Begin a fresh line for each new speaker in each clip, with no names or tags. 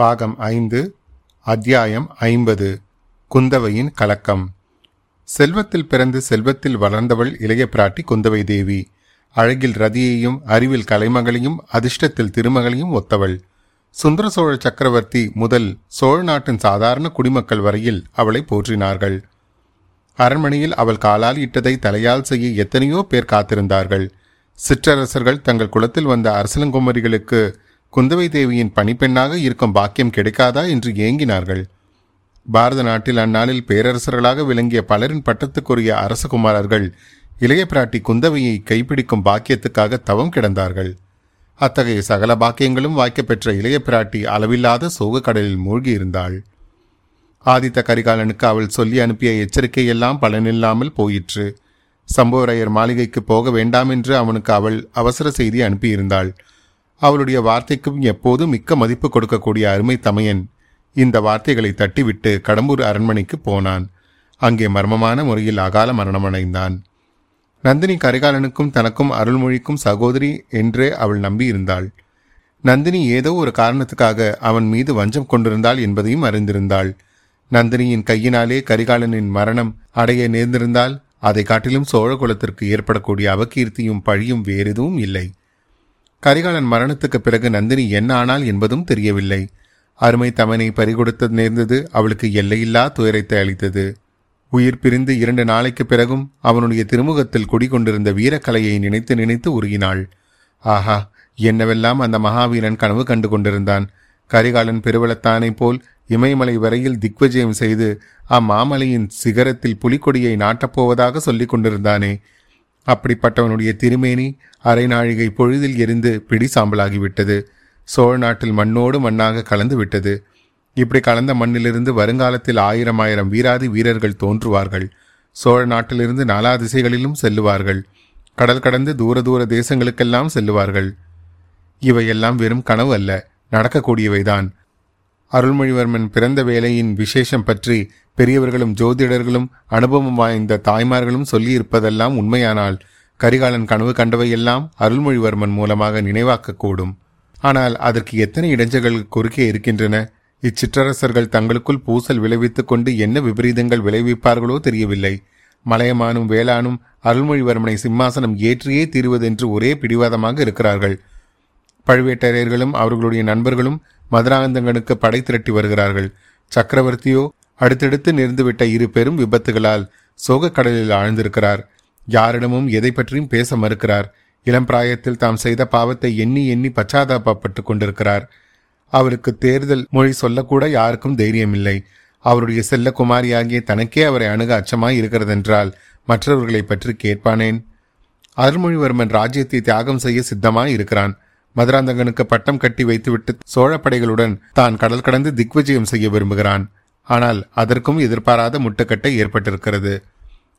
பாகம் ஐந்து அத்தியாயம் ஐம்பது குந்தவையின் கலக்கம். செல்வத்தில் பிறந்து செல்வத்தில் வளர்ந்தவள் இளைய பிராட்டி குந்தவை தேவி. அழகில் ரதியையும் அறிவில் கலைமகளையும் அதிர்ஷ்டத்தில் திருமகளையும் ஒத்தவள். சுந்தர சோழ சக்கரவர்த்தி முதல் சோழ நாட்டின் சாதாரண குடிமக்கள் வரையில் அவளை போற்றினார்கள். அரண்மனையில் அவள் காலால் இட்டதை தலையால் செய்ய எத்தனையோ பேர் காத்திருந்தார்கள். சிற்றரசர்கள் தங்கள் குலத்தில் வந்த அரசலங்குமரிகளுக்கு குந்தவை தேவியின் பணிப்பெண்ணாக இருக்கும் பாக்கியம் கிடைக்காதா என்று ஏங்கினார்கள். பாரத நாட்டில் அந்நாளில் பேரரசர்களாக விளங்கிய பலரின் பட்டத்துக்குரிய அரசகுமாரர்கள் இளைய பிராட்டி குந்தவையை கைப்பிடிக்கும் பாக்கியத்துக்காக தவம் கிடந்தார்கள். அத்தகைய சகல பாக்கியங்களும் வாய்க்கப்பெற்ற இளைய பிராட்டி அளவில்லாத சோக கடலில் மூழ்கியிருந்தாள். ஆதித்த கரிகாலனுக்கு அவள் சொல்லி அனுப்பிய எச்சரிக்கையெல்லாம் பலனில்லாமல் போயிற்று. சம்புவரையர் மாளிகைக்கு போக வேண்டாம் என்று அவனுக்கு அவள் அவசர செய்தி அனுப்பியிருந்தாள். அவளுடைய வார்த்தைக்கும் எப்போதும் மிக்க மதிப்பு கொடுக்கக்கூடிய அருமை தமையன் இந்த வார்த்தைகளை தட்டிவிட்டு கடம்பூர் அரண்மனைக்கு போனான். அங்கே மர்மமான முறையில் அகால மரணமடைந்தான் நந்தினி கரிகாலனுக்கும் தனக்கும் அருள்மொழிக்கும் சகோதரி என்றே அவள் நம்பியிருந்தாள். நந்தினி ஏதோ ஒரு காரணத்துக்காக அவன் மீது வஞ்சம் கொண்டிருந்தாள் என்பதையும் அறிந்திருந்தாள். நந்தினியின் கையினாலே கரிகாலனின் மரணம் அடைய நேர்ந்திருந்தால் அதை காட்டிலும் சோழ குலத்திற்கு ஏற்படக்கூடிய அவகீர்த்தியும் பழியும் வேறெதுவும் இல்லை. கரிகாலன் மரணத்துக்கு பிறகு நந்தினி என்ன ஆனாள் என்பதும் தெரியவில்லை. அருமை தமனை பறிகொடுத்து நேர்ந்தது அவளுக்கு எல்லையில்லா துயரத்தை அளித்தது. உயிர் பிரிந்து இரண்டு நாளைக்கு பிறகும் அவனுடைய திருமுகத்தில் குடிகொண்டிருந்த வீரக்கலையை நினைத்து நினைத்து உருகினாள். ஆஹா என்னவெல்லாம் அந்த மகாவீரன் கனவு கண்டு கொண்டிருந்தான். கரிகாலன் பெருவளத்தானைப் போல் இமயமலை வரையில் திக்விஜயம் செய்து அம்மாமலையின் சிகரத்தில் புலிக்கொடியை நாட்டப்போவதாக சொல்லிக் கொண்டிருந்தானே. அப்படிப்பட்டவனுடைய திருமேனி அரை நாழிகை பொழுதில் எரிந்து பிடி சாம்பலாகிவிட்டது சோழ நாட்டில் மண்ணோடு மண்ணாக கலந்து விட்டது இப்படி கலந்த மண்ணிலிருந்து வருங்காலத்தில் ஆயிரம் ஆயிரம் வீராதி வீரர்கள் தோன்றுவார்கள். சோழ நாட்டிலிருந்து நாலா திசைகளிலும் செல்லுவார்கள். கடல் கடந்து தூர தூர தேசங்களுக்கெல்லாம் செல்லுவார்கள். இவையெல்லாம் வெறும் கனவு அல்ல நடக்கக்கூடியவைதான். அருள்மொழிவர்மன் பிறந்த வேலையின் விசேஷம் பற்றி பெரியவர்களும் ஜோதிடர்களும் அனுபவம் வாய்ந்த தாய்மார்களும் சொல்லியிருப்பதெல்லாம் உண்மையானால் கரிகாலன் கனவு கண்டவையெல்லாம் அருள்மொழிவர்மன் மூலமாக நினைவாக்கக்கூடும். ஆனால் அதற்கு எத்தனை இடைஞ்சல்கள் குறுக்கே இருக்கின்றன? இச்சிற்றரசர்கள் தங்களுக்குள் பூசல் விளைவித்துக் கொண்டு என்ன விபரீதங்கள் விளைவிப்பார்களோ தெரியவில்லை. மலையமானும் வேளானும் அருள்மொழிவர்மனை சிம்மாசனம் ஏற்றியே தீர்வதென்று ஒரே பிடிவாதமாக இருக்கிறார்கள். பழுவேட்டரையர்களும் அவர்களுடைய நண்பர்களும் மதுராந்தகனுக்கு படை திரட்டி வருகிறார்கள். சக்கரவர்த்தியோ அடுத்தடுத்து நேர்ந்துவிட்ட இரு பெரும் விபத்துகளால் சோகக்கடலில் ஆழ்ந்திருக்கிறார். யாரிடமும் எதை பற்றியும் பேச மறுக்கிறார். இளம் பிராயத்தில் தாம் செய்த பாவத்தை எண்ணி எண்ணி பச்சாதாபப்பட்டு கொண்டிருக்கிறார். அவருக்கு தேர்தல் மொழி சொல்லக்கூட யாருக்கும் தைரியமில்லை. அவருடைய செல்ல குமாரியாகிய தனக்கே அவரை அணுக அச்சமாய் இருக்கிறதென்றால் மற்றவர்களை பற்றி கேட்பானேன்? அருள்மொழிவர்மன் ராஜ்யத்தை தியாகம் செய்ய சித்தமாய் இருக்கிறான். மதுராந்தகனுக்கு பட்டம் கட்டி வைத்துவிட்டு சோழப்படைகளுடன் தான் கடல் கடந்து திக்விஜயம் செய்ய விரும்புகிறான். ஆனால் அதற்கும் எதிர்பாராத முட்டுக்கட்டை ஏற்பட்டிருக்கிறது.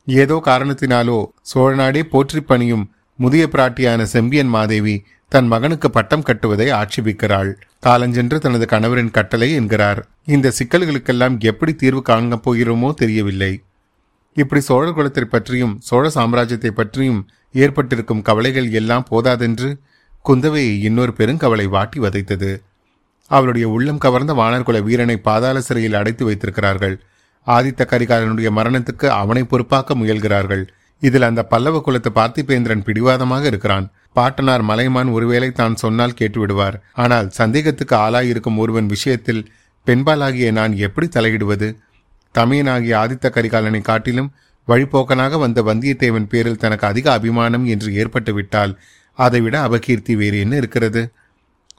ஏதோ காரணத்தினாலோ சோழ நாடே போற்றி பணியும் முதிய பிராட்டியான செம்பியன் மாதேவி தன் மகனுக்கு பட்டம் கட்டுவதை ஆட்சேபிக்கிறாள். காலஞ்சென்று தனது கணவரின் கட்டளை என்கிறார். இந்த சிக்கல்களுக்கெல்லாம் எப்படி தீர்வு காணப் போகிறோமோ தெரியவில்லை. இப்படி சோழ குலத்தை பற்றியும் சோழ சாம்ராஜ்யத்தை பற்றியும் ஏற்பட்டிருக்கும் கவலைகள் எல்லாம் போதாதென்று குந்தவையை இன்னொரு பெருங்கவலை வாட்டி வதைத்தது. அவளுடைய உள்ளம் கவர்ந்த வானர்குல வீரனை பாதாள சிறையில் அடைத்து வைத்திருக்கிறார்கள். ஆதித்த கரிகாலனுடைய மரணத்துக்கு அவனை பொறுப்பாக்க முயல்கிறார்கள். இதில் அந்த பல்லவ குலத்து பார்த்திபேந்திரன் பிடிவாதமாக இருக்கிறான். பாட்டனார் மலைமான் ஒருவேளை தான் சொன்னால் கேட்டுவிடுவார். ஆனால் சந்தேகத்துக்கு ஆளாயிருக்கும் ஒருவன் விஷயத்தில் பெண்பாலாகிய நான் எப்படி தலையிடுவது? தமையனாகிய ஆதித்த கரிகாலனை காட்டிலும் வழிபோக்கனாக வந்த வந்தியத்தேவன் பேரில் தனக்கு அதிக அபிமானம் என்று ஏற்பட்டுவிட்டால் அதைவிட அபகீர்த்தி வேறு என்ன இருக்கிறது?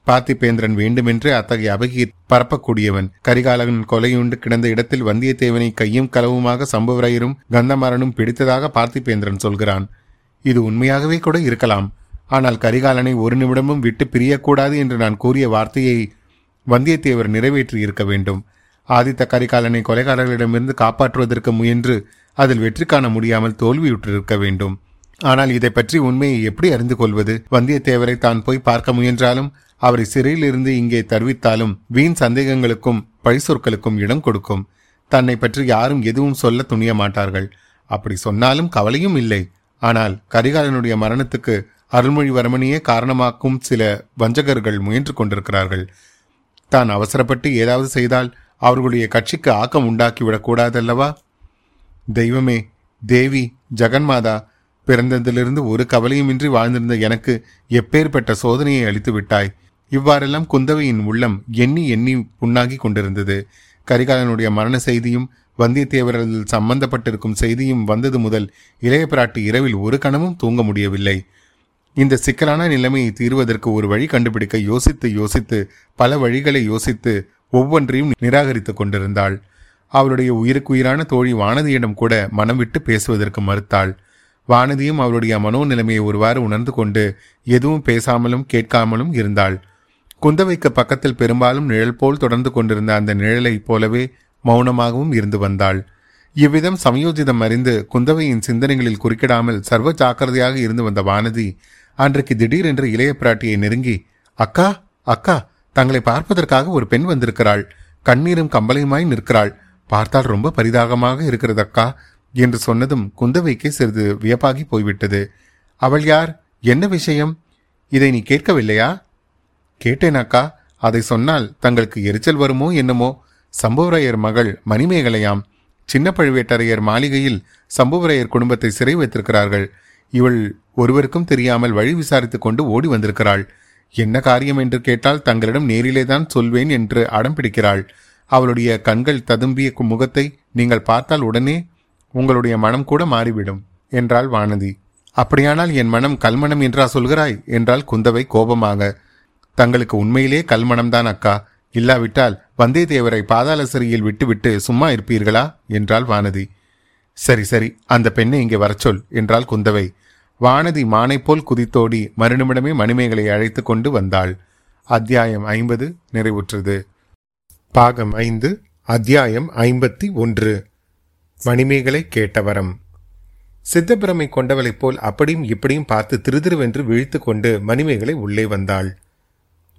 பார்த்திபேந்திரன் வேண்டுமென்று அத்தகைய அபகீர் பரப்பக்கூடியவன். கரிகாலன் கொலையுண்டு கிடந்த இடத்தில் வந்தியத்தேவனை கையும் களவுமாக சம்புவரையரும் கந்தமரனும் பிடித்ததாக பார்த்திபேந்திரன் சொல்கிறான். இது உண்மையாகவே கூட இருக்கலாம். ஆனால் கரிகாலனை ஒரு நிமிடமும் விட்டு பிரியக்கூடாது என்று நான் கூறிய வார்த்தையை வந்தியத்தேவர் நிறைவேற்றி இருக்க வேண்டும். ஆதித்த கரிகாலனை கொலைகாரர்களிடமிருந்து காப்பாற்றுவதற்கு முயன்று அதில் வெற்றி காண முடியாமல் தோல்வியுற்றிருக்க வேண்டும். ஆனால் இதை பற்றி உண்மையை எப்படி அறிந்து கொள்வது வந்தியத்தேவரை தான் போய் பார்க்க முயன்றாலும் அவரை சிறையிலிருந்து இங்கே தருவித்தாலும் வீண் சந்தேகங்களுக்கும் பழிசொற்களுக்கும் இடம் கொடுக்கும். தன்னை பற்றி யாரும் எதுவும் சொல்ல துணிய மாட்டார்கள். அப்படி சொன்னாலும் கவலையும் இல்லை. ஆனால் கரிகாலனுடைய மரணத்துக்கு அருள்மொழிவர்மனையே காரணமாக்கும் சில வஞ்சகர்கள் முயன்று கொண்டிருக்கிறார்கள். தான் அவசரப்பட்டு ஏதாவது செய்தால் அவர்களுடைய கட்சிக்கு ஆக்கம் உண்டாக்கிவிடக் கூடாதல்லவா? தெய்வமே தேவி ஜெகன்மாதா பிறந்ததிலிருந்து ஒரு கவலையுமின்றி வாழ்ந்திருந்த எனக்கு எப்பேற்பட்ட சோதனையை அளித்து விட்டாய் இவ்வாறெல்லாம் குந்தவையின் உள்ளம் எண்ணி எண்ணி புண்ணாகி கொண்டிருந்தது. கரிகாலனுடைய மரண செய்தியும் வந்தியத்தேவரில் சம்பந்தப்பட்டிருக்கும் செய்தியும் வந்தது முதல் இளைய பிராட்டி இரவில் ஒரு கணமும் தூங்க முடியவில்லை. இந்த சிக்கலான நிலைமையை தீர்வதற்கு ஒரு வழி கண்டுபிடிக்க யோசித்து யோசித்து பல வழிகளை யோசித்து ஒவ்வொன்றையும் நிராகரித்துக் கொண்டிருந்தாள். அவளுடைய உயிருக்குயிரான தோழி வானதியிடம் கூட மனம் விட்டு பேசுவதற்கு மறுத்தாள். வானதியும் அவளுடைய மனோநிலைமையை ஒருவாறு உணர்ந்து கொண்டு எதுவும் பேசாமலும் கேட்காமலும் இருந்தாள். குந்தவைக்கு பக்கத்தில் பெரும்பாலும் நிழல் போல் தொடர்ந்து கொண்டிருந்த அந்த நிழலைப் போலவே மௌனமாகவும் இருந்து வந்தாள். இவ்விதம் சமயோஜிதம் அறிந்து குந்தவையின் சிந்தனைகளில் குறுக்கிடாமல் சர்வ ஜாக்கிரதையாக இருந்து வந்த வானதி அன்றைக்கு திடீரென்று இளைய பிராட்டியை நெருங்கி அக்கா அக்கா தங்களை பார்ப்பதற்காக ஒரு பெண் வந்திருக்கிறாள். கண்ணீரும் கம்பளையுமாய் நிற்கிறாள். பார்த்தால் ரொம்ப பரிதாகமாக இருக்கிறது அக்கா. என்று சொன்னதும் குந்தவைக்கு சிறிது வியப்பாகி போய்விட்டது. அவள் யார்? என்ன விஷயம்? இதை நீ கேட்கவில்லையா? கேட்டேன் அக்கா அதை சொன்னால் தங்களுக்கு எரிச்சல் வருமோ என்னமோ? சம்புவரையர் மகள் மணிமேகலையாம் சின்ன பழுவேட்டரையர் மாளிகையில் சம்புவரையர் குடும்பத்தை சிறை வைத்திருக்கிறார்கள். இவள் ஒருவருக்கும் தெரியாமல் வழி விசாரித்துக் கொண்டு ஓடி வந்திருக்கிறாள். என்ன காரியம் என்று கேட்டால் தங்களிடம் நேரிலேதான் சொல்வேன் என்று அடம் பிடிக்கிறாள். அவளுடைய கண்கள் ததும்பிய முகத்தை நீங்கள் பார்த்தால் உடனே உங்களுடைய மனம் கூட மாறிவிடும் என்றாள் வானதி. அப்படியானால் என் மனம் கல்மணம் என்றா சொல்கிறாய்? என்றால் குந்தவை கோபமாக. தங்களுக்கு உண்மையிலே கல்மணம்தான் அக்கா. இல்லாவிட்டால் வந்தியத்தேவரை பாதாள சிறையில் விட்டுவிட்டு சும்மா இருப்பீர்களா? என்றாள் வானதி. சரி சரி அந்த பெண்ணை இங்கே வரச்சொல் என்றாள் குந்தவை. வானதி மானை போல் குதித்தோடி மறுநிமிடமே மணிமேகலை அழைத்து கொண்டு வந்தாள். அத்தியாயம் ஐம்பது நிறைவுற்றது. பாகம் ஐந்து அத்தியாயம் ஐம்பத்தி ஒன்று. மணிமேகலை கேட்டவரம். சித்தப்பிரமை கொண்டவளைப் போல் அப்படியும் இப்படியும் பார்த்து திருதிருவென்று விழித்து கொண்டு மணிமேகலை உள்ளே வந்தாள்.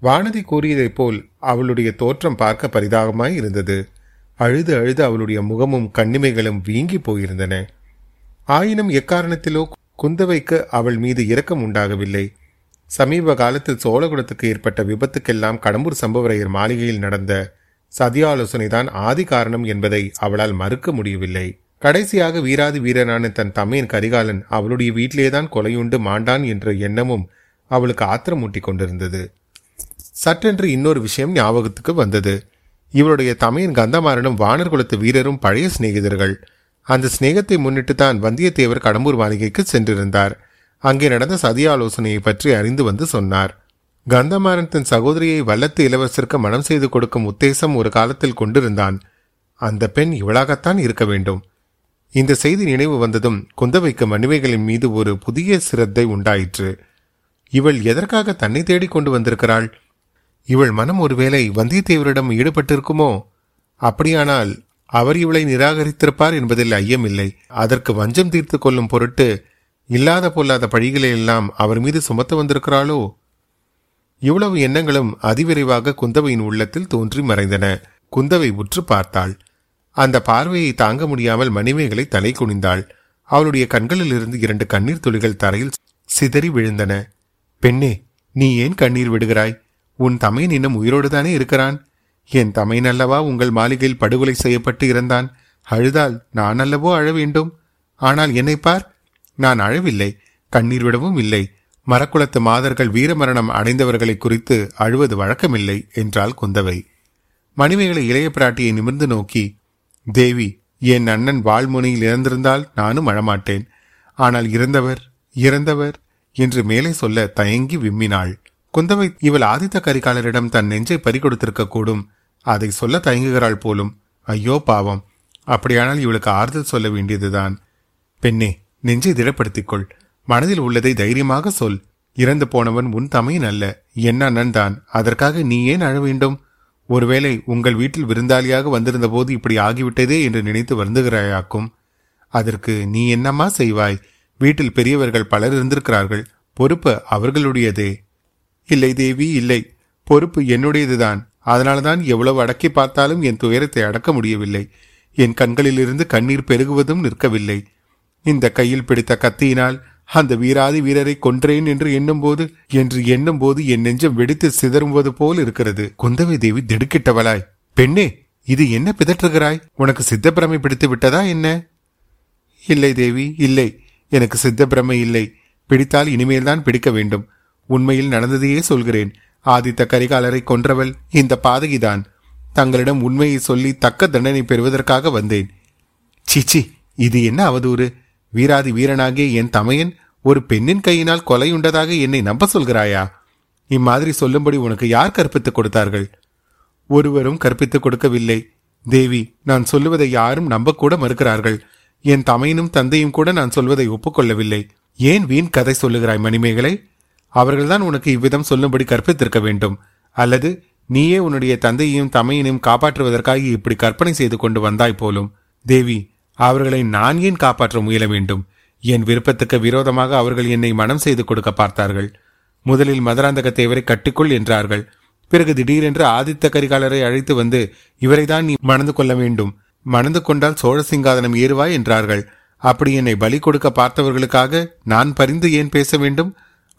வானதி கூறியதைப் போல் அவளுடைய தோற்றம் பார்க்க பரிதாகமாய் இருந்தது. அழுது அழுது அவளுடைய முகமும் கண்ணிமைகளும் வீங்கி போயிருந்தன. ஆயினும் எக்காரணத்திலோ குந்தவைக்கு அவள் மீது இரக்கம் உண்டாகவில்லை. சமீப காலத்தில் சோழகுலத்துக்கு ஏற்பட்ட விபத்துக்கெல்லாம் கடம்பூர் சம்பவரையர் மாளிகையில் நடந்த சதியாலோசனைதான் ஆதி காரணம் என்பதை அவளால் மறுக்க முடியவில்லை. கடைசியாக வீராதி வீரனான தன் தம்மையின் கரிகாலன் அவளுடைய வீட்டிலேதான் கொலையுண்டு மாண்டான் என்ற எண்ணமும் அவளுக்கு ஆத்திரமூட்டி கொண்டிருந்தது. சற்றென்று இன்னொரு விஷயம் ஞாபகத்துக்கு வந்தது. இவருடைய தமையன் கந்தமாறனும் வானர் குலத்து வீரரும் பழைய சிநேகிதர்கள். அந்த சிநேகத்தை முன்னிட்டு தான் வந்தியத்தேவர் கடம்பூர் மாளிகைக்கு சென்றிருந்தார். அங்கே நடந்த சதி ஆலோசனையை பற்றி அறிந்து வந்து சொன்னார். கந்தமாறன் தன் சகோதரியை வல்லத்து இளவரசருக்கு மனம் செய்து கொடுக்கும் உத்தேசம் ஒரு காலத்தில் கொண்டிருந்தான். அந்த பெண் இவளாகத்தான் இருக்க வேண்டும். இந்த செய்தி நினைவு வந்ததும் குந்தவைக்கு மணிவைகளின் மீது ஒரு புதிய சிரத்தை உண்டாயிற்று. இவள் எதற்காக தன்னை தேடிக் கொண்டு வந்திருக்கிறாள்? இவள் மனம் ஒருவேளை வந்தியத்தேவரிடம் ஈடுபட்டிருக்குமோ? அப்படியானால் அவர் இவளை நிராகரித்திருப்பார் என்பதில் ஐயமில்லை. அதற்கு வஞ்சம் தீர்த்து கொள்ளும் பொருட்டு இல்லாத பொல்லாத பழிகளை எல்லாம் அவர் மீது சுமத்து வந்திருக்கிறாளோ? இவ்வளவு எண்ணங்களும் அதிவிரைவாக குந்தவையின் உள்ளத்தில் தோன்றி மறைந்தன. குந்தவை உற்று பார்த்தாள். அந்த பார்வையை தாங்க முடியாமல் மணிமேகலை தலை குனிந்தாள். அவளுடைய கண்களிலிருந்து இரண்டு கண்ணீர் துளிகள் தரையில் சிதறி விழுந்தன. பெண்ணே நீ ஏன் கண்ணீர் விடுகிறாய்? உன் தமையன் இன்னும் உயிரோடுதானே இருக்கிறான்? என் தமையன் அல்லவா உங்கள் மாளிகையில் படுகொலை செய்யப்பட்டு இருந்தான் அழுதால் நான் அல்லவோ அழ வேண்டும்? ஆனால் என்னை பார் நான் அழவில்லை. கண்ணீர் விடவும் இல்லை. மரக்குளத்து மாதர்கள் வீரமரணம் அடைந்தவர்களை குறித்து அழுவது வழக்கமில்லை என்றாள் குந்தவை. மணிமேகலை இளைய பிராட்டியை நிமிர்ந்து நோக்கி தேவி என் அண்ணன் வாழ்முனையில் இறந்திருந்தால் நானும் அழமாட்டேன். ஆனால் இறந்தவர் இறந்தவர் என்று மேலே சொல்ல தயங்கி விம்மினாள். குந்தவை இவள் ஆதித்த கரிகாலரிடம் தன் நெஞ்சை பறிகொடுத்திருக்க கூடும். அதை சொல்ல தயங்குகிறாள் போலும். ஐயோ பாவம். அப்படியானால் இவளுக்கு ஆறுதல் சொல்ல வேண்டியதுதான். பெண்ணே நெஞ்சை திடப்படுத்திக்கொள் மனதில் உள்ளதை தைரியமாக சொல். இறந்து போனவன் உன் தமையன் அல்ல. என் அண்ணன் தான் அதற்காக நீ ஏன் அழ வேண்டும்? ஒருவேளை உங்கள் வீட்டில் விருந்தாளியாக வந்திருந்த போது இப்படி ஆகிவிட்டதே என்று நினைத்து வருந்துகிறாயாக்கும். அதற்கு நீ என்னம்மா செய்வாய்? வீட்டில் பெரியவர்கள் பலர் இருந்திருக்கிறார்கள். பொறுப்பு அவர்களுடையதே. இல்லை தேவி இல்லை. பொறுப்பு என்னுடையதுதான். அதனால்தான் எவ்வளவு அடக்கி பார்த்தாலும் என் துயரத்தை அடக்க முடியவில்லை. என் கண்களிலிருந்து கண்ணீர் பெருகுவதும் நிற்கவில்லை. இந்த கையில் பிடித்த கத்தியினால் அந்த வீராதி வீரரை கொன்றேன் என்று எண்ணும்போது என்று எண்ணும்போது என் நெஞ்சம் வெடித்து சிதறும்போது போல் இருக்கிறது. குந்தவை தேவி திடுக்கிட்டவளாய் பெண்ணே இது என்ன பிதற்றுகிறாய்? உனக்கு சித்தப்பிரமை பிடித்து விட்டதா என்ன? இல்லை தேவி இல்லை. எனக்கு சித்தப்பிரமை இல்லை. பிடித்தால் இனிமேல்தான் பிடிக்க வேண்டும். உண்மையில் நடந்ததையே சொல்கிறேன். ஆதித்த கரிகாலரை கொன்றவள் இந்த பாதகிதான். தங்களிடம் உண்மையை சொல்லி தக்க தண்டனை பெறுவதற்காக வந்தேன். சீச்சி இது என்ன அவதூறு? வீராதி வீரனாகிய என் தமையன் ஒரு பெண்ணின் கையினால் கொலையுண்டதாக என்னை நம்ப சொல்கிறாயா? இம்மாதிரி சொல்லும்படி உனக்கு யார் கற்பித்துக் கொடுத்தார்கள்? ஒருவரும் கற்பித்துக் கொடுக்கவில்லை. தேவி நான் சொல்லுவதை யாரும் நம்பக்கூட மறுக்கிறார்கள். என் தமையனும் தந்தையும் கூட நான் சொல்வதை ஒப்புக்கொள்ளவில்லை. ஏன் வீண் கதை சொல்லுகிறாய் மணிமேகலை? அவர்கள்தான் உனக்கு இவ்விதம் சொல்லும்படி கற்பித்திருக்க வேண்டும். அல்லது நீயே உன்னுடைய தந்தையையும் தமையனையும் காப்பாற்றுவதற்காக இப்படி கற்பனை செய்து கொண்டு வந்தாய் போலும். தேவி அவர்களை நான் ஏன் காப்பாற்ற முயல வேண்டும்? என் விருப்பத்துக்கு விரோதமாக அவர்கள் என்னை மனம் செய்து கொடுக்க பார்த்தார்கள். முதலில் மதுராந்தக தேவரை கட்டிக்கொள் என்றார்கள். பிறகு திடீரென்று ஆதித்த கரிகாலரை அழைத்து வந்து இவரைதான் நீ மணந்து கொள்ள வேண்டும். மணந்து கொண்டால் சோழ சிங்காதனம் ஏறுவாய் என்றார்கள். அப்படி என்னை பலி கொடுக்க பார்த்தவர்களுக்காக நான் பரிந்து ஏன் பேச வேண்டும்?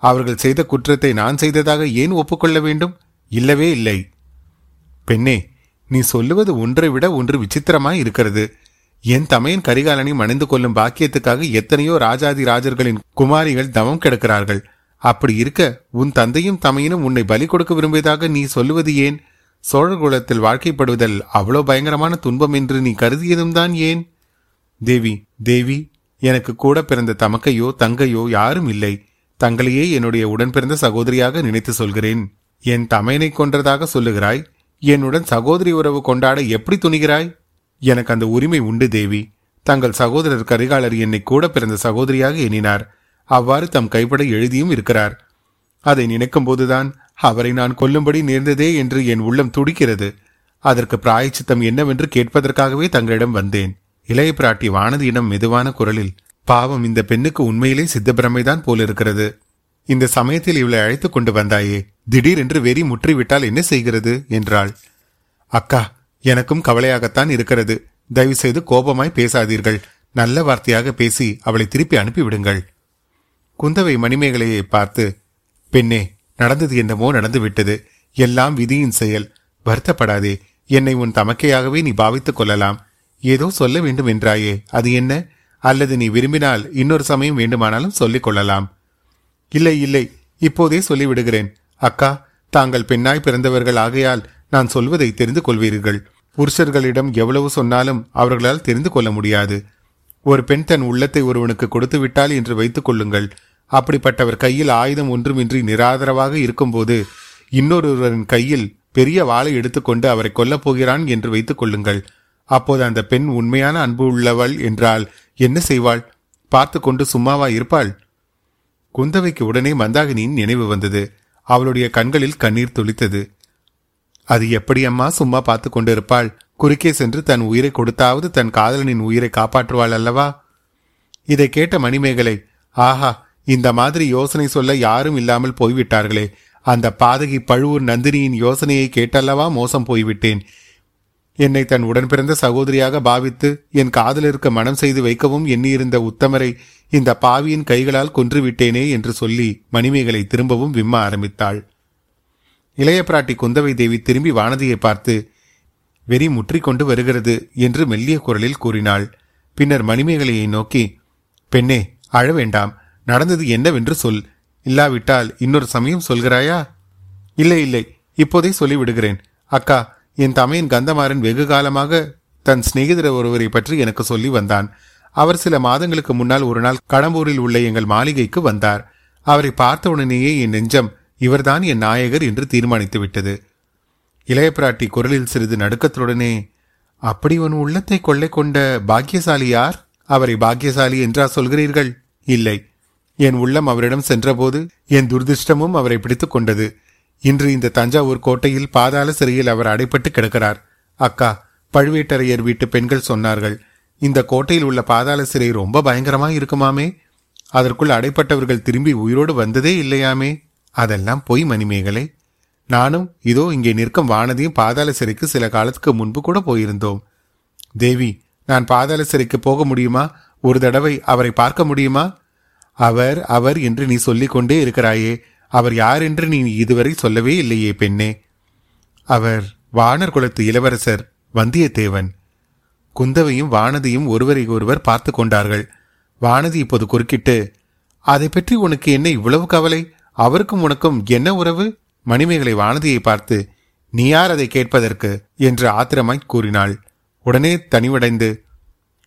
அவர்கள் செய்த குற்றத்தை நான் செய்ததாக ஏன் ஒப்புக்கொள்ள வேண்டும்? இல்லவே இல்லை. பெண்ணே நீ சொல்லுவது ஒன்றை விட ஒன்று விசித்திரமாய் இருக்கிறது. என் தமையன் கரிகாலனை மணிந்து கொள்ளும் பாக்கியத்துக்காக எத்தனையோ ராஜாதி ராஜர்களின் குமாரிகள் தவம் கிடக்கிறார்கள். அப்படி இருக்க உன் தந்தையும் தமையனும் உன்னை பலி கொடுக்க விரும்பியதாக நீ சொல்லுவது ஏன்? சோழர்குலத்தில் வாழ்க்கைப்படுவதல் வாழ்க்கைப்படுவதில் அவ்வளோ பயங்கரமான துன்பம் என்று நீ கருதியதும் தான் ஏன்? தேவி தேவி எனக்கு கூட பிறந்த தமக்கையோ தங்கையோ யாரும் இல்லை. தங்களையே என்னுடைய உடன் பிறந்த சகோதரியாக நினைத்து சொல்கிறேன். என் தமையனை கொன்றதாக சொல்லுகிறாய்? என்னுடன் சகோதரி உறவு கொண்டாட எப்படி துணிகிறாய்? எனக்கு அந்த உரிமை உண்டு தேவி. தங்கள் சகோதரர் கரிகாலர் என்னை கூட பிறந்த சகோதரியாக எண்ணினார். அவ்வாறு தம் கைப்பட எழுதியும் இருக்கிறார். அதை நினைக்கும் போதுதான் அவரை நான் கொல்லும்படி நேர்ந்ததே என்று என் உள்ளம் துடிக்கிறது. அதற்கு பிராயச்சித்தம் என்னவென்று கேட்பதற்காகவே தங்களிடம் வந்தேன். இளைய பிராட்டி வானதியிடம் மெதுவான குரலில் பாவம் இந்த பெண்ணுக்கு உண்மையிலே சித்தப்பிரமைதான் போலிருக்கிறது. இந்த சமயத்தில் இவளை அழைத்துக் கொண்டு வந்தாயே. திடீரென்று வெறி முற்றிவிட்டால் என்ன செய்கிறது? என்றாள். அக்கா எனக்கும் கவலையாகத்தான் இருக்கிறது. தயவு செய்து கோபமாய் பேசாதீர்கள். நல்ல வார்த்தையாக பேசி அவளை திருப்பி அனுப்பிவிடுங்கள். குந்தவை மணிமேகலையை பார்த்து பெண்ணே நடந்தது என்னமோ நடந்துவிட்டது. எல்லாம் விதியின் செயல். வருத்தப்படாதே. என்னை உன் தமக்கையாகவே நீ பாவித்துக் கொள்ளலாம். ஏதோ சொல்ல வேண்டும் என்றாயே. அது என்ன? அல்லது நீ விரும்பினால் இன்னொரு சமயம் வேண்டுமானாலும் சொல்லிக் கொள்ளலாம். இல்லை இல்லை. இப்போதே சொல்லிவிடுகிறேன். அக்கா தாங்கள் பெண்ணாய் பிறந்தவர்கள் ஆகையால் நான் சொல்வதை தெரிந்து கொள்வீர்கள். புருஷர்களிடம் எவ்வளவு சொன்னாலும் அவர்களால் தெரிந்து கொள்ள முடியாது. ஒரு பெண் தன் உள்ளத்தை ஒருவனுக்கு கொடுத்து விட்டால் என்று வைத்துக் கொள்ளுங்கள். அப்படிப்பட்டவர் கையில் ஆயுதம் ஒன்றுமின்றி நிராதரவாக இருக்கும்போது இன்னொருவரின் கையில் பெரிய வாளை எடுத்துக்கொண்டு அவரை கொல்லப் போகிறான் என்று வைத்துக் கொள்ளுங்கள். அப்போது அந்த பெண் உண்மையான அன்பு உள்ளவள் என்றால் என்ன செய்வாள்? பார்த்து கொண்டு சும்மாவா இருப்பாள்? குந்தவைக்கு உடனே மந்தாகினியின் நினைவு வந்தது. அவளுடைய கண்களில் கண்ணீர் துளித்தது. அது எப்படி அம்மா சும்மா பார்த்து கொண்டிருப்பாள்? குறுக்கே சென்று தன் உயிரை கொடுத்தாவது தன் காதலனின் உயிரை காப்பாற்றுவாள் அல்லவா? இதை கேட்ட மணிமேகலை ஆஹா இந்த மாதிரி யோசனை சொல்ல யாரும் இல்லாமல் போய்விட்டார்களே. அந்த பாதகி பழுவூர் நந்தினியின் யோசனையை கேட்டல்லவா மோசம் போய்விட்டேன். என்னை தன் உடன்பிறந்த சகோதரியாக பாவித்து என் காதலிற்கு மனம் செய்து வைக்கவும் எண்ணியிருந்த உத்தமரை இந்த பாவியின் கைகளால் கொன்றுவிட்டேனே என்று சொல்லி மணிமேகலை திரும்பவும் விம்ம ஆரம்பித்தாள். இளைய பிராட்டி குந்தவை தேவி திரும்பி வானதியை பார்த்து வெறி முற்றிக்கொண்டு வருகிறது என்று மெல்லிய குரலில் கூறினாள். பின்னர் மணிமேகலையை நோக்கி பெண்ணே அழ வேண்டாம். நடந்தது என்னவென்று சொல். இல்லாவிட்டால் இன்னொரு சமயம் சொல்கிறாயா? இல்லை இல்லை. இப்போதே சொல்லிவிடுகிறேன். அக்கா என் தமையன் கந்தமாறன் வெகு காலமாக தன் சிநேகிதர் ஒருவரை பற்றி எனக்கு சொல்லி வந்தான். அவர் சில மாதங்களுக்கு முன்னால் ஒரு நாள் கடம்பூரில் உள்ள எங்கள் மாளிகைக்கு வந்தார். அவரை பார்த்தவுடனேயே என் நெஞ்சம் இவர்தான் என் நாயகர் என்று தீர்மானித்து விட்டது. இளையபிராட்டி குரலில் சிறிது நடுக்கத்துடனே அப்படி உன் உள்ளத்தை கொள்ளை கொண்ட பாக்கியசாலி யார்? அவரை பாக்கியசாலி என்றா சொல்கிறீர்கள்? இல்லை. என் உள்ளம் அவரிடம் சென்றபோது என் துர்திருஷ்டமும் அவரை பிடித்துக் கொண்டது. இன்று இந்த தஞ்சாவூர் கோட்டையில் பாதாள சிறையில் அவர் அடைப்பட்டு கிடக்கிறார். அக்கா பழுவேட்டரையர் வீட்டு பெண்கள் சொன்னார்கள் இந்த கோட்டையில் உள்ள பாதாள சிறை ரொம்ப பயங்கரமாக இருக்குமாமே? அதற்குள் அடைப்பட்டவர்கள் திரும்பி உயிரோடு வந்ததே இல்லையாமே? அதெல்லாம் பொய் மணிமேகலை. நானும் இதோ இங்கே நிற்கும் வானதியும் பாதாள சிறைக்கு சில காலத்துக்கு முன்பு கூட போயிருந்தோம். தேவி நான் பாதாள சிறைக்கு போக முடியுமா? ஒரு தடவை அவரை பார்க்க முடியுமா? அவர் அவர் என்று நீ சொல்லிக் கொண்டே இருக்கிறாயே. அவர் யார் என்று நீ இதுவரை சொல்லவே இல்லையே பெண்ணே. அவர் வானர் குலத்து இளவரசர் வந்தியத்தேவன். குந்தவையும் வானதியும் ஒருவரை ஒருவர் பார்த்து கொண்டார்கள். வானதி இப்போது குறுக்கிட்டு அதை பற்றி உனக்கு என்ன இவ்வளவு கவலை? அவருக்கும் உனக்கும் என்ன உறவு? மணிமேகலை வானதியை பார்த்து நீ யார் அதை கேட்பதற்கு? என்று ஆத்திரமாய் கூறினாள். உடனே தனிவடைந்து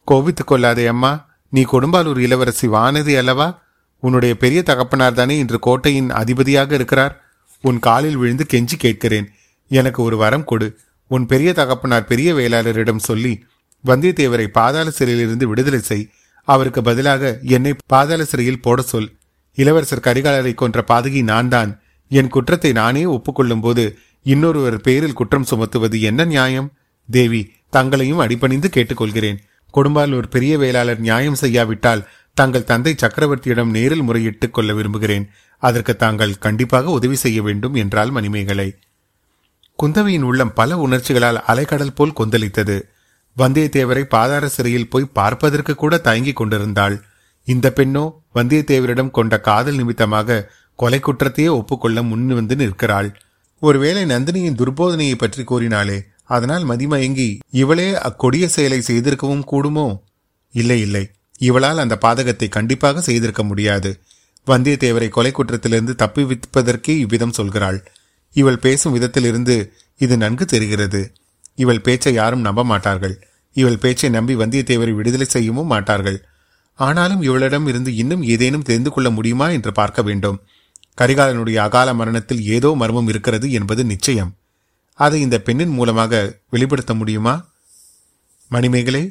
கோபித்துக் கொள்ளாதே அம்மா நீ கொடும்பாலூர் இளவரசி வானதி அல்லவா? உன்னுடைய பெரிய தகப்பனார் தானே இன்று கோட்டையின் அதிபதியாக இருக்கிறார். உன் காலில் விழுந்து கெஞ்சி கேட்கிறேன். எனக்கு ஒரு வரம் கொடு. உன் பெரிய தகப்பனார் பெரிய வேளாளரிடம் சொல்லி வந்தியத்தேவரை பாதாள சிறையிலிருந்து விடுதலை செய். அவருக்கு பதிலாக என்னை பாதாள சிறையில் போட சொல். இளவரசர் கரிகாலரை கொன்ற பாதகி நான் தான் என் குற்றத்தை நானே ஒப்புக்கொள்ளும் போது இன்னொருவர் பேரில் குற்றம் சுமத்துவது என்ன நியாயம்? தேவி தங்களையும் அடிபணிந்து கேட்டுக்கொள்கிறேன். கொடும்பாலூர் பெரிய வேளாளர் நியாயம் செய்யாவிட்டால் தங்கள் தந்தை சக்கரவர்த்தியிடம் நேரில் முறையிட்டுக் கொள்ள விரும்புகிறேன். அதற்கு தாங்கள் கண்டிப்பாக உதவி செய்ய வேண்டும் என்றால் மணிமேகலை. குந்தவையின் உள்ளம் பல உணர்ச்சிகளால் அலைக்கடல் போல் கொந்தளித்தது. வந்தியத்தேவரை பாதார சிறையில் போய் பார்ப்பதற்கு கூட தயங்கிக் கொண்டிருந்தாள். இந்த பெண்ணோ வந்தியத்தேவரிடம் கொண்ட காதல் நிமித்தமாக கொலை குற்றத்தையே ஒப்புக்கொள்ள முன் வந்து நிற்கிறாள். ஒருவேளை நந்தினியின் துர்போதனையை பற்றி கூறினாளே அதனால் மதிமயங்கி இவளே அக்கொடிய செயலை செய்திருக்கவும் கூடுமோ? இல்லை இல்லை. இவளால் அந்த பாதகத்தை கண்டிப்பாக செய்திருக்க முடியாது. வந்தியத்தேவரை கொலை குற்றத்திலிருந்து தப்பி விற்பதற்கே இவ்விதம் சொல்கிறாள். இவள் பேசும் விதத்திலிருந்து இது நன்கு தெரிகிறது. இவள் பேச்சை யாரும் நம்ப மாட்டார்கள். இவள் பேச்சை நம்பி வந்தியத்தேவரை விடுதலை செய்யவும் மாட்டார்கள். ஆனாலும் இவளிடம் இருந்து இன்னும் ஏதேனும் தெரிந்து கொள்ள முடியுமா என்று பார்க்க வேண்டும். கரிகாலனுடைய அகால மரணத்தில் ஏதோ மர்மம் இருக்கிறது என்பது நிச்சயம். அதை இந்த பெண்ணின் மூலமாக வெளிப்படுத்த முடியுமா? மணிமேகலை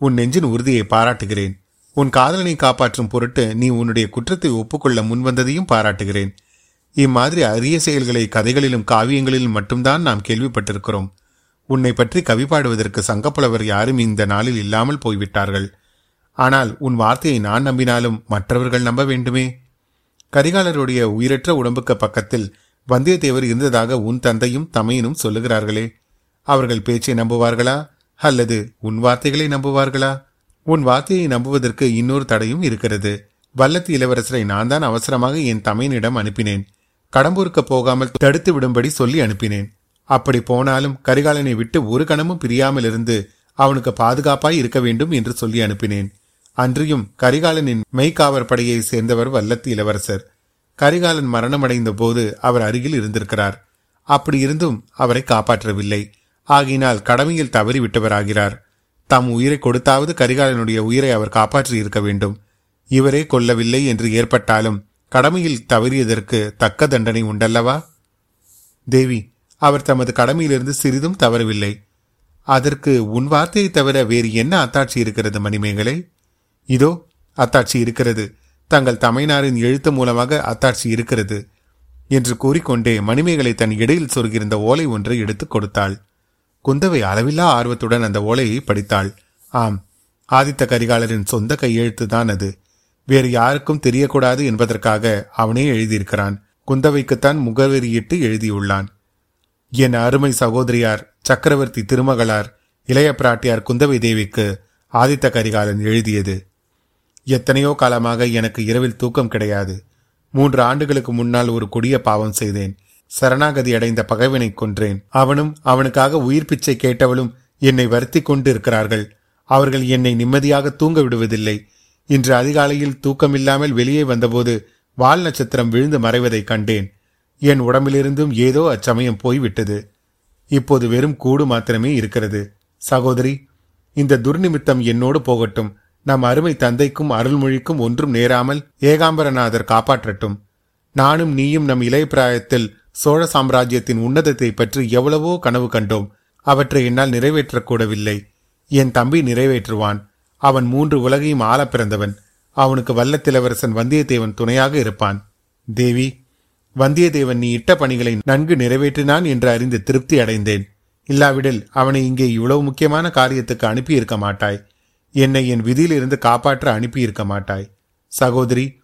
உன் நெஞ்சின் உறுதியை பாராட்டுகிறேன். உன் காதலனை காப்பாற்றும் பொருட்டு நீ உன்னுடைய குற்றத்தை ஒப்புக்கொள்ள முன்வந்ததையும் பாராட்டுகிறேன். இம்மாதிரி அரிய செயல்களை கதைகளிலும் காவியங்களிலும் மட்டும்தான் நாம் கேள்விப்பட்டிருக்கிறோம். உன்னை பற்றி கவி பாடுவதற்கு சங்கப்புலவர் யாரும் இந்த நாளில் இல்லாமல் போய்விட்டார்கள். ஆனால் உன் வார்த்தையை நான் நம்பினாலும் மற்றவர்கள் நம்ப வேண்டுமே? கரிகாலருடைய உயிரற்ற உடம்புக்கு பக்கத்தில் வந்தியத்தேவர் இருந்ததாக உன் தந்தையும் தமையனும் சொல்லுகிறார்களே. அவர்கள் பேச்சை நம்புவார்களா? அல்லது உன் வார்த்தைகளை நம்புவார்களா? உன் வார்த்தையை நம்புவதற்கு இன்னொரு தடையும் இருக்கிறது. வல்லத்து இளவரசரை நான் தான் அவசரமாக என் தமையனிடம் அனுப்பினேன். கடம்பூருக்கு போகாமல் தடுத்து விடும்படி சொல்லி அனுப்பினேன். அப்படி போனாலும் கரிகாலனை விட்டு ஒரு கணமும் பிரியாமல் இருந்து அவனுக்கு பாதுகாப்பாய் இருக்க வேண்டும் என்று சொல்லி அனுப்பினேன். அன்றியும் கரிகாலனின் மெய்காவற் படையை சேர்ந்தவர் வல்லத்து இளவரசர். கரிகாலன் மரணமடைந்த போது அவர் அருகில் இருந்திருக்கிறார். அப்படி இருந்தும் அவரை காப்பாற்றவில்லை. ஆகினால் கடமையில் தவறிவிட்டவராகிறார். தாம் உயிரை கொடுத்தாவது கரிகாலனுடைய உயிரை அவர் காப்பாற்றி இருக்க வேண்டும். இவரே கொல்லவில்லை என்று ஏற்பட்டாலும் கடமையில் தவறியதற்கு தக்க தண்டனை உண்டல்லவா? தேவி அவர் தமது கடமையிலிருந்து சிறிதும் தவறவில்லை. அதற்கு உன் வார்த்தையை தவிர வேறு என்ன அத்தாட்சி இருக்கிறது மணிமேகலை? இதோ அத்தாட்சி இருக்கிறது. தங்கள் தமையனாரின் எழுத்து மூலமாக அத்தாட்சி இருக்கிறது என்று கூறிக்கொண்டே மணிமேகலை தன் இடையில் சொருகிருந்த ஓலை ஒன்றை எடுத்துக் கொடுத்தாள். குந்தவை அளவில்லா ஆர்வத்துடன் அந்த ஓலையை படித்தாள். ஆம் ஆதித்த கரிகாலரின் சொந்த கையெழுத்துதான் அது. வேறு யாருக்கும் தெரியக்கூடாது என்பதற்காக அவனே எழுதியிருக்கிறான். குந்தவைக்குத்தான் முகவரியிட்டு எழுதியுள்ளான். என் அருமை சகோதரியார் சக்கரவர்த்தி திருமகளார் இளைய பிராட்டியார் குந்தவை தேவிக்கு ஆதித்த கரிகாலன் எழுதியது. எத்தனையோ காலமாக எனக்கு இரவில் தூக்கம் கிடையாது. மூன்று ஆண்டுகளுக்கு முன்னால் ஒரு கொடிய பாவம் செய்தேன். சரணாகதி அடைந்த பகைவனை கொன்றேன். அவனும் அவனுக்காக உயிர் பிச்சை கேட்டவளும் என்னை வருத்தி கொண்டு இருக்கிறார்கள் அவர்கள் என்னை நிம்மதியாக தூங்க விடுவதில்லை. இன்று அதிகாலையில் தூக்கமில்லாமல் வெளியே வந்தபோது வால் நட்சத்திரம் விழுந்து மறைவதை கண்டேன். என் உடம்பிலிருந்தும் ஏதோ அச்சமயம் போய்விட்டது. இப்போது வெறும் கூடு மாத்திரமே இருக்கிறது. சகோதரி இந்த துர்நிமித்தம் என்னோடு போகட்டும். நம் அருமை தந்தைக்கும் அருள்மொழிக்கும் ஒன்றும் நேராமல் ஏகாம்பரநாதர் காப்பாற்றட்டும். நானும் நீயும் நம் இளைய பிராயத்தில் சோழ சாம்ராஜ்யத்தின் உன்னதத்தை பற்றி எவ்வளவோ கனவு கண்டோம். அவற்றை என்னால் நிறைவேற்றக்கூடவில்லை. என் தம்பி நிறைவேற்றுவான். அவன் மூன்று உலகையும் ஆள பிறந்தவன். அவனுக்கு வல்லத்திலவரசன் வந்தியத்தேவன் துணையாக இருப்பான். தேவி வந்தியத்தேவன் நீ இட்ட பணிகளை நன்கு நிறைவேற்றினான் என்று அறிந்து திருப்தி அடைந்தேன். இல்லாவிடில் அவனை இங்கே இவ்வளவு முக்கியமான காரியத்துக்கு அனுப்பியிருக்க மாட்டாய். என்னை என் விதியிலிருந்து காப்பாற்ற அனுப்பியிருக்க மாட்டாய். சகோதரி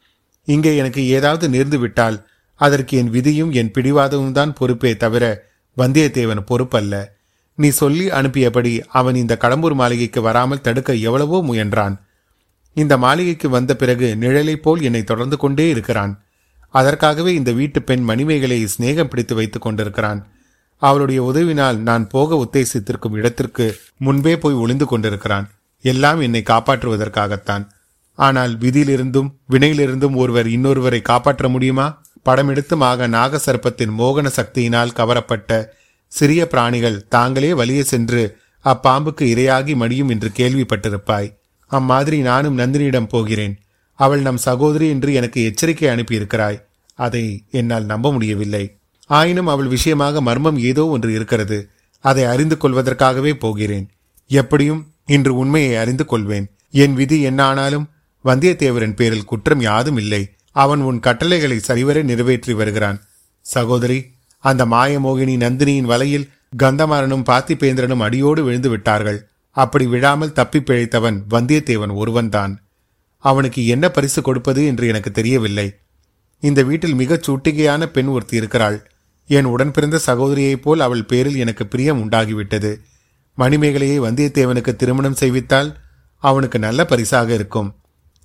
இங்கே எனக்கு ஏதாவது நேர்ந்து விட்டால் அதற்கு என் விதியும் என் பிடிவாதமும் தான் பொறுப்பே தவிர வந்தியத்தேவன் பொறுப்பல்ல. நீ சொல்லி அனுப்பியபடி அவன் இந்த கடம்பூர் மாளிகைக்கு வராமல் தடுக்க எவ்வளவோ முயன்றான். இந்த மாளிகைக்கு வந்த பிறகு நிழலைப் போல் என்னை தொடர்ந்து கொண்டே இருக்கிறான். அதற்காகவே இந்த வீட்டு பெண் மணிமேகலை சிநேகம் பிடித்து வைத்துக் கொண்டிருக்கிறான். அவளுடைய உதவினால் நான் போக உத்தேசித்திருக்கும் இடத்திற்கு முன்பே போய் ஒளிந்து கொண்டிருக்கிறான். எல்லாம் என்னை காப்பாற்றுவதற்காகத்தான். ஆனால் விதியிலிருந்தும் வினையிலிருந்தும் ஒருவர் இன்னொருவரை காப்பாற்ற முடியுமா? படமெடுத்துமாக நாக சர்ப்பத்தின் மோகன சக்தியினால் கவரப்பட்ட சிறிய பிராணிகள் தாங்களே வலியே சென்று அப்பாம்புக்கு இரையாகி மடியும் என்று கேள்விப்பட்டிருப்பாய். அம்மாதிரி நானும் நந்தினியிடம் போகிறேன். அவள் நம் சகோதரி என்று எனக்கு எச்சரிக்கை அனுப்பியிருக்கிறாய். அதை என்னால் நம்ப முடியவில்லை. ஆயினும் அவள் விஷயமாக மர்மம் ஏதோ ஒன்று இருக்கிறது. அதை அறிந்து கொள்வதற்காகவே போகிறேன். எப்படியும் இன்று உண்மையை அறிந்து கொள்வேன். என் விதி என்ன ஆனாலும் வந்தியத்தேவரின் பேரில் குற்றம் யாதும் இல்லை. அவன் உன் கட்டளைகளை சரிவர நிறைவேற்றி வருகிறான். சகோதரி அந்த மாயமோகினி நந்தினியின் வலையில் கந்தமாறனும் பாத்திபேந்திரனும் அடியோடு விழுந்து விட்டார்கள். அப்படி விழாமல் தப்பி பிழைத்தவன் வந்தியத்தேவன் ஒருவன்தான் அவனுக்கு என்ன பரிசு கொடுப்பது என்று எனக்கு தெரியவில்லை. இந்த வீட்டில் மிகச் சூட்டிகையான பெண் ஒருத்தி இருக்கிறாள். என் உடன் பிறந்த சகோதரியைப் போல் அவள் பேரில் எனக்கு பிரியம் உண்டாகிவிட்டது. மணிமேகலையை வந்தியத்தேவனுக்கு திருமணம் செய்வித்தால் அவனுக்கு நல்ல பரிசாக இருக்கும்.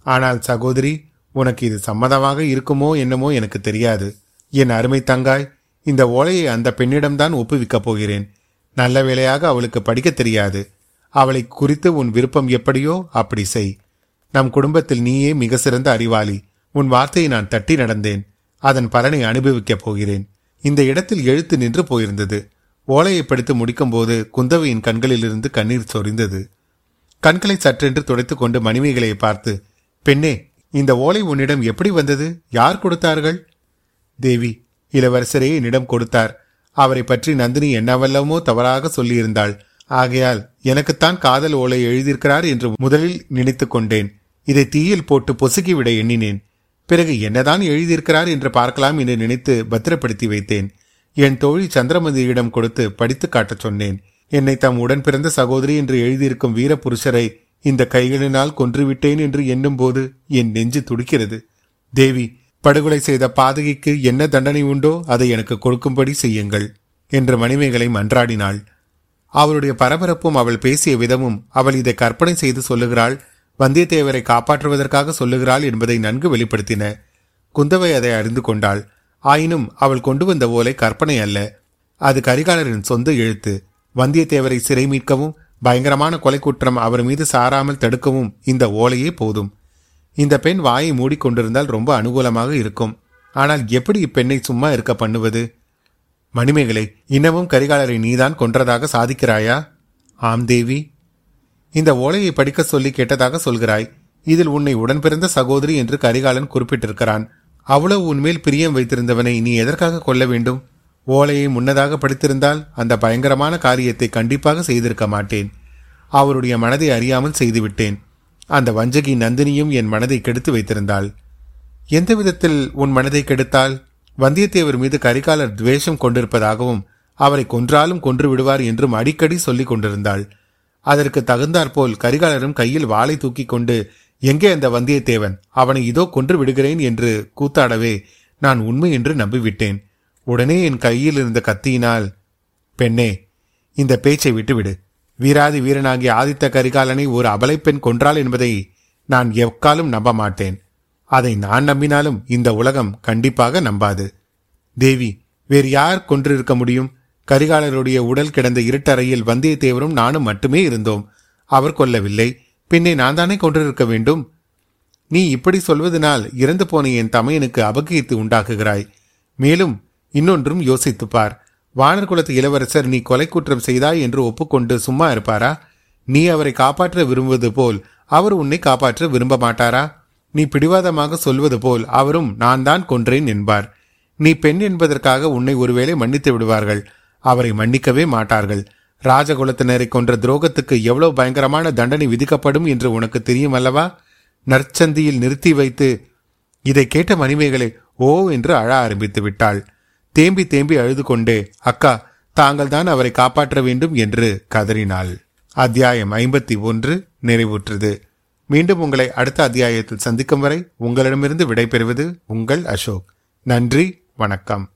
ஆனால் சகோதரி உனக்கு இது சம்மதமாக இருக்குமோ என்னமோ எனக்கு தெரியாது. என் அருமை தங்காய் இந்த ஓலையை அந்த பெண்ணிடம்தான் ஒப்புவிக்கப் போகிறேன். நல்ல வேளையாக அவளுக்கு படிக்க தெரியாது. அவளை குறித்து உன் விருப்பம் எப்படியோ அப்படி செய். நம் குடும்பத்தில் நீயே மிக சிறந்த அறிவாளி. உன் வார்த்தையை நான் தட்டி நடந்தேன். அதன் பலனை அனுபவிக்கப் போகிறேன். இந்த இடத்தில் எழுத்து நின்று போயிருந்தது. ஓலையை படித்து முடிக்கும்போது குந்தவையின் கண்களிலிருந்து கண்ணீர் சொரிந்தது. கண்களை சற்றென்று துடைத்து கொண்டு மணிமேகலையை பார்த்து பெண்ணே இந்த ஓலை உன்னிடம் எப்படி வந்தது? யார் கொடுத்தார்கள்? தேவி இளவரசரே என்னிடம் கொடுத்தார். அவரை பற்றி நந்தினி என்னவெல்லாமோ தவறாக சொல்லியிருந்தாள். ஆகையால் எனக்குத்தான் காதல் ஓலை எழுதியிருக்கிறார் என்று முதலில் நினைத்து கொண்டேன். இதை தீயில் போட்டு பொசுக்கிவிட எண்ணினேன். பிறகு என்னதான் எழுதியிருக்கிறார் என்று பார்க்கலாம் என்று நினைத்து பத்திரப்படுத்தி வைத்தேன். என் தோழி சந்திரமதியிடம் கொடுத்து படித்து காட்டச் சொன்னேன். என்னை தம் உடன் பிறந்த சகோதரி என்று எழுதியிருக்கும் வீரபுருஷரை இந்த கைகளினால் கொன்றுவிட்டேன் என்று எண்ணும்போது என் நெஞ்சு துடிக்கிறது. தேவி படுகொலை செய்த பாதகிக்கு என்ன தண்டனை உண்டோ அதை எனக்கு கொடுக்கும்படி செய்யுங்கள் என்று மணிமேகலை மன்றாடினாள். அவளுடைய பரபரப்பும் அவள் பேசிய விதமும் அவள் இதை கற்பனை செய்து சொல்லுகிறாள் வந்தியத்தேவரை காப்பாற்றுவதற்காக சொல்லுகிறாள் என்பதை நன்கு வெளிப்படுத்தின. குந்தவை அதை அறிந்து கொண்டாள். ஆயினும் அவள் கொண்டு வந்த ஓலை கற்பனை அல்ல. அது கரிகாலரின் சொந்த எழுத்து. வந்தியத்தேவரை சிறை மீட்கவும் பயங்கரமான கொலை குற்றம் அவர் மீது சாராமல் தடுக்கவும் இந்த ஓலையே போதும். இந்த பெண் வாயை மூடிக்கொண்டிருந்தால் ரொம்ப அனுகூலமாக இருக்கும். ஆனால் எப்படி இப்பெண்ணை சும்மா இருக்க பண்ணுவது? மணிமேகலை இன்னமும் கரிகாலரை நீதான் கொன்றதாக சாதிக்கிறாயா? ஆம் தேவி. இந்த ஓலையை படிக்க சொல்லி கேட்டதாக சொல்கிறாய். இதில் உன்னை உடன்பிறந்த சகோதரி என்று கரிகாலன் குறிப்பிட்டிருக்கிறான். அவ்வளவு உன்மேல் பிரியம் வைத்திருந்தவனை நீ எதற்காக கொல்ல வேண்டும்? ஓலையை முன்னதாக படித்திருந்தால் அந்த பயங்கரமான காரியத்தை கண்டிப்பாக செய்திருக்க மாட்டேன். அவருடைய மனதை அறியாமல் செய்துவிட்டேன். அந்த வஞ்சகி நந்தினியும் என் மனதை கெடுத்து வைத்திருந்தாள். எந்த விதத்தில் உன் மனதை கெடுத்தால்? வந்தியத்தேவர் மீது கரிகாலர் துவேஷம் கொண்டிருப்பதாகவும் அவரை கொன்றாலும் கொன்று விடுவார் என்றும் அடிக்கடி சொல்லிக் கொண்டிருந்தாள். அதற்கு தகுந்தாற்போல் கரிகாலரும் கையில் வாளை தூக்கி கொண்டு எங்கே அந்த வந்தியத்தேவன்? அவனை இதோ கொன்று விடுகிறேன் என்று கூத்தாடவே நான் உண்மை என்று நம்பிவிட்டேன். உடனே என் கையில் இருந்த கத்தியினால் பெண்ணே இந்த பேச்சை விட்டுவிடு வீராதி வீரனாகிய ஆதித்த கரிகாலனை ஒரு அபலைப்பெண் கொன்றாள் என்பதை நான் எக்காலும் நம்ப மாட்டேன். அதை நான் நம்பினாலும் இந்த உலகம் கண்டிப்பாக நம்பாது. தேவி வேறு யார் கொன்றிருக்க முடியும்? கரிகாலருடைய உடல் கிடந்த இருட்டறையில் வந்தியத்தேவரும் நானும் மட்டுமே இருந்தோம். அவர் கொல்லவில்லை. பின்னே நான் தானே கொன்றிருக்க வேண்டும்? நீ இப்படி சொல்வதனால் இறந்து போன என் தமையனுக்கு அபகீர்த்தி உண்டாக்குகிறாய். மேலும் இன்னொன்றும் யோசித்துப்பார் வானர் குலத்து இளவரசர் நீ கொலை குற்றம் செய்தாய் என்று ஒப்புக்கொண்டு சும்மா இருப்பாரா? நீ அவரை காப்பாற்ற விரும்புவது போல் அவர் உன்னை காப்பாற்ற விரும்ப மாட்டாரா? நீ பிடிவாதமாக சொல்வது போல் அவரும் நான் தான் கொன்றேன் என்பார். நீ பெண் என்பதற்காக உன்னை ஒருவேளை மன்னித்து விடுவார்கள். அவரை மன்னிக்கவே மாட்டார்கள். ராஜகுலத்தினரை கொன்ற துரோகத்துக்கு எவ்வளவு பயங்கரமான தண்டனை விதிக்கப்படும் என்று உனக்கு தெரியும் அல்லவா நற்சந்தியில் நிறுத்தி வைத்து இதை கேட்ட மணிமேகலை ஓ என்று அழ ஆரம்பித்து விட்டாள். தேம்பி தேம்பி அழுது கொண்டே அக்கா தாங்கள் தான் அவரை காப்பாற்ற வேண்டும் என்று கதறினாள். அத்தியாயம் ஐம்பத்தி ஒன்று நிறைவுற்றது. மீண்டும் உங்களை அடுத்த அத்தியாயத்தில் சந்திக்கும் வரை உங்களிடமிருந்து விடைபெறுவது உங்கள் அசோக். நன்றி வணக்கம்.